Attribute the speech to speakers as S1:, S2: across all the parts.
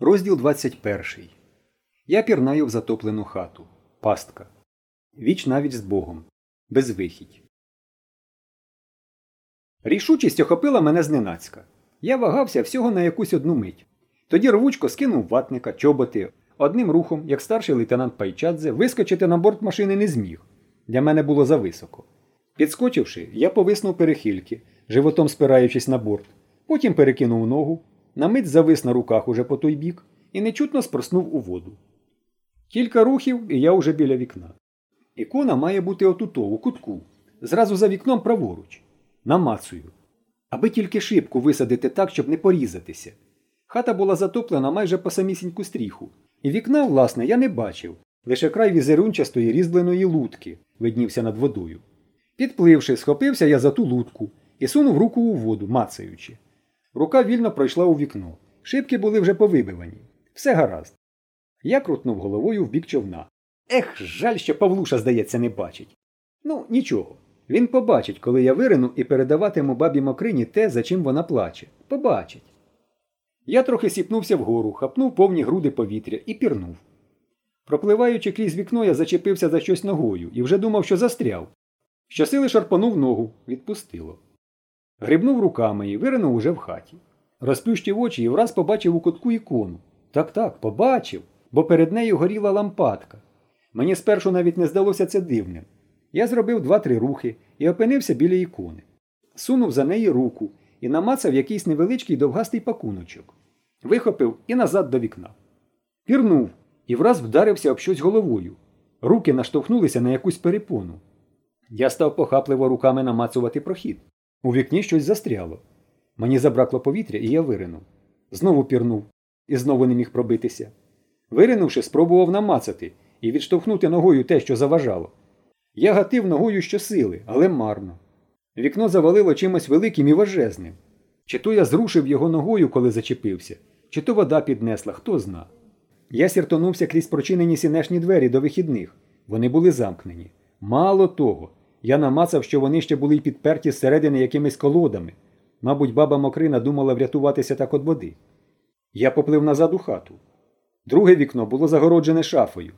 S1: Розділ 21. Я пірнаю в затоплену хату. Пастка. Віч навіть з Богом. Безвихідь. Рішучість охопила мене зненацька. Я вагався всього на якусь одну мить. Тоді рвучко скинув ватника, чоботи. Одним рухом, як старший лейтенант Пайчадзе, вискочити на борт машини не зміг. Для мене було зависоко. Підскочивши, я повиснув перехильки, животом спираючись на борт. Потім перекинув ногу, на мить завис на руках уже по той бік і нечутно спроснув у воду. Кілька рухів, і я уже біля вікна. Ікона має бути отуто, у кутку, зразу за вікном праворуч. Намацую. Аби тільки шибку висадити так, щоб не порізатися. Хата була затоплена майже по самісіньку стріху, і вікна, власне, я не бачив. Лише край візерунчастої різьбленої лутки виднівся над водою. Підпливши, схопився я за ту лутку і сунув руку у воду, мацаючи. Рука вільно пройшла у вікно. Шибки були вже повибивані. Все гаразд. Я крутнув головою в бік човна. Ех, жаль, що Павлуша, здається, не бачить. Ну, нічого. Він побачить, коли я вирину і передаватиму бабі Мокрині те, за чим вона плаче. Побачить. Я трохи сіпнувся вгору, хапнув повні груди повітря і пірнув. Пропливаючи крізь вікно, я зачепився за щось ногою і вже думав, що застряв. Щосили шарпанув ногу, відпустило. Грибнув руками і виринув уже в хаті. Розплющив очі і враз побачив у кутку ікону. Так так, побачив, бо перед нею горіла лампадка. Мені спершу навіть не здалося це дивним. Я зробив два-три рухи і опинився біля ікони. Сунув за неї руку і намацав якийсь невеличкий довгастий пакуночок. Вихопив і назад до вікна. Пірнув і враз вдарився об щось головою. Руки наштовхнулися на якусь перепону. Я став похапливо руками намацувати прохід. У вікні щось застряло. Мені забракло повітря, і я виринув. Знову пірнув і знову не міг пробитися. Виринувши, спробував намацати і відштовхнути ногою те, що заважало. Я гатив ногою щосили, але марно. Вікно завалило чимось великим і важезним. Чи то я зрушив його ногою, коли зачепився, чи то вода піднесла, хто зна. Я сіртонувся крізь прочинені сінешні двері до вихідних. Вони були замкнені. Мало того, я намацав, що вони ще були й підперті зсередини якимись колодами. Мабуть, баба Мокрина думала врятуватися так від води. Я поплив назад у хату. Друге вікно було загороджене шафою.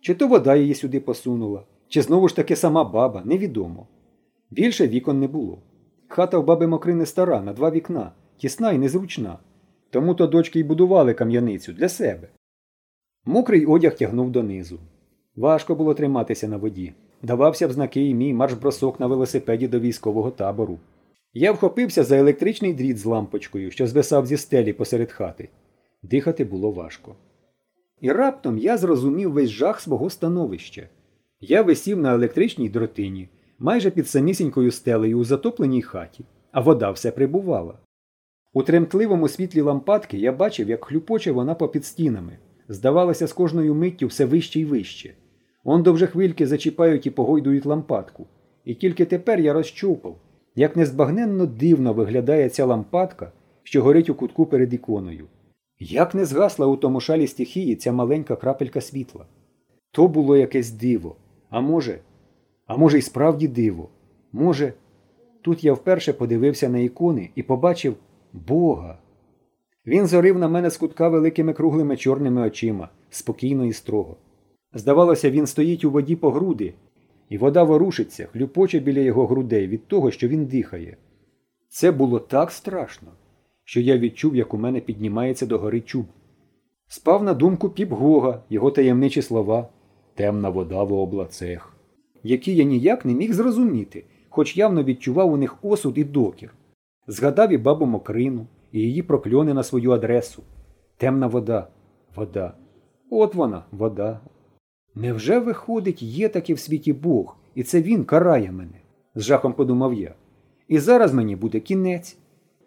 S1: Чи то вода її сюди посунула, чи знову ж таки сама баба, невідомо. Більше вікон не було. Хата в баби Мокрини стара, на два вікна, тісна і незручна. Тому то дочки й будували кам'яницю для себе. Мокрий одяг тягнув донизу. Важко було триматися на воді. Давався в знаки і мій марш-бросок на велосипеді до військового табору. Я вхопився за електричний дріт з лампочкою, що звисав зі стелі посеред хати. Дихати було важко. І раптом я зрозумів весь жах свого становища. Я висів на електричній дротині, майже під самісінькою стелею у затопленій хаті, а вода все прибувала. У тремтливому світлі лампадки я бачив, як хлюпоче вона попід стінами. Здавалося, з кожною миттю все вище й вище. Он довже хвильки зачіпають і погойдують лампадку. І тільки тепер я розчупав, як незбагненно дивно виглядає ця лампадка, що горить у кутку перед іконою. Як не згасла у тому шалі стихії ця маленька крапелька світла. То було якесь диво. А може, а може, й справді диво. Може, тут я вперше подивився на ікони і побачив Бога. Він зорив на мене з кутка великими круглими чорними очима, спокійно і строго. Здавалося, він стоїть у воді по груди, і вода ворушиться, хлюпоче біля його грудей від того, що він дихає. Це було так страшно, що я відчув, як у мене піднімається до гори чуб. Спав на думку піп Гога, його таємничі слова темна вода в облацех, які я ніяк не міг зрозуміти, хоч явно відчував у них осуд і докір. Згадав і бабу Мокрину, і її прокльони на свою адресу. Темна вода, вода. От вона, вода. Невже, виходить, є таки в світі Бог, і це він карає мене? з жахом подумав я. І зараз мені буде кінець.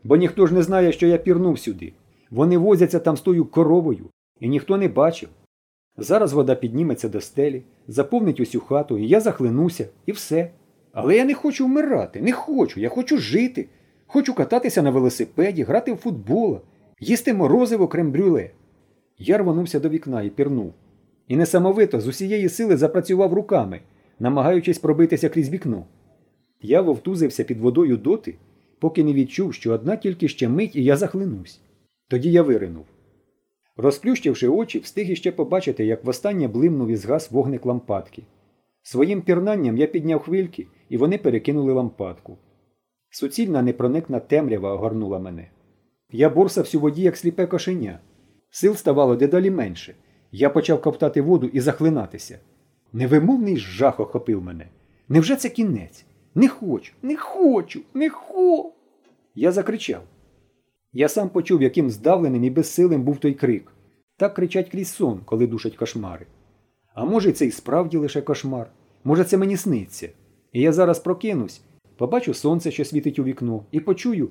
S1: Бо ніхто ж не знає, що я пірнув сюди. Вони возяться там з тою коровою, і ніхто не бачив. Зараз вода підніметься до стелі, заповнить усю хату, і я захлинуся, і все. Але я не хочу вмирати, не хочу, я хочу жити. Хочу кататися на велосипеді, грати в футбол, їсти морозиво крем-брюле. Я рванувся до вікна і пірнув. І несамовито з усієї сили запрацював руками, намагаючись пробитися крізь вікно. Я вовтузився під водою доти, поки не відчув, що одна тільки ще мить і я захлинусь. Тоді я виринув. Розплющивши очі, встиг іще побачити, як востаннє блимнув і згас вогник лампадки. Своїм пірнанням я підняв хвильки, і вони перекинули лампадку. Суцільна непроникна темрява огорнула мене. Я борсався у воді, як сліпе кошеня. Сил ставало дедалі менше. Я почав ковтати воду і захлинатися. Невимовний жах охопив мене. Невже це кінець? Не хочу, не хочу, не хо. Я закричав. Я сам почув, яким здавленим і безсилим був той крик. Так кричать крізь сон, коли душать кошмари. А може, це і справді лише кошмар? Може, це мені сниться? І я зараз прокинусь, побачу сонце, що світить у вікно, і почую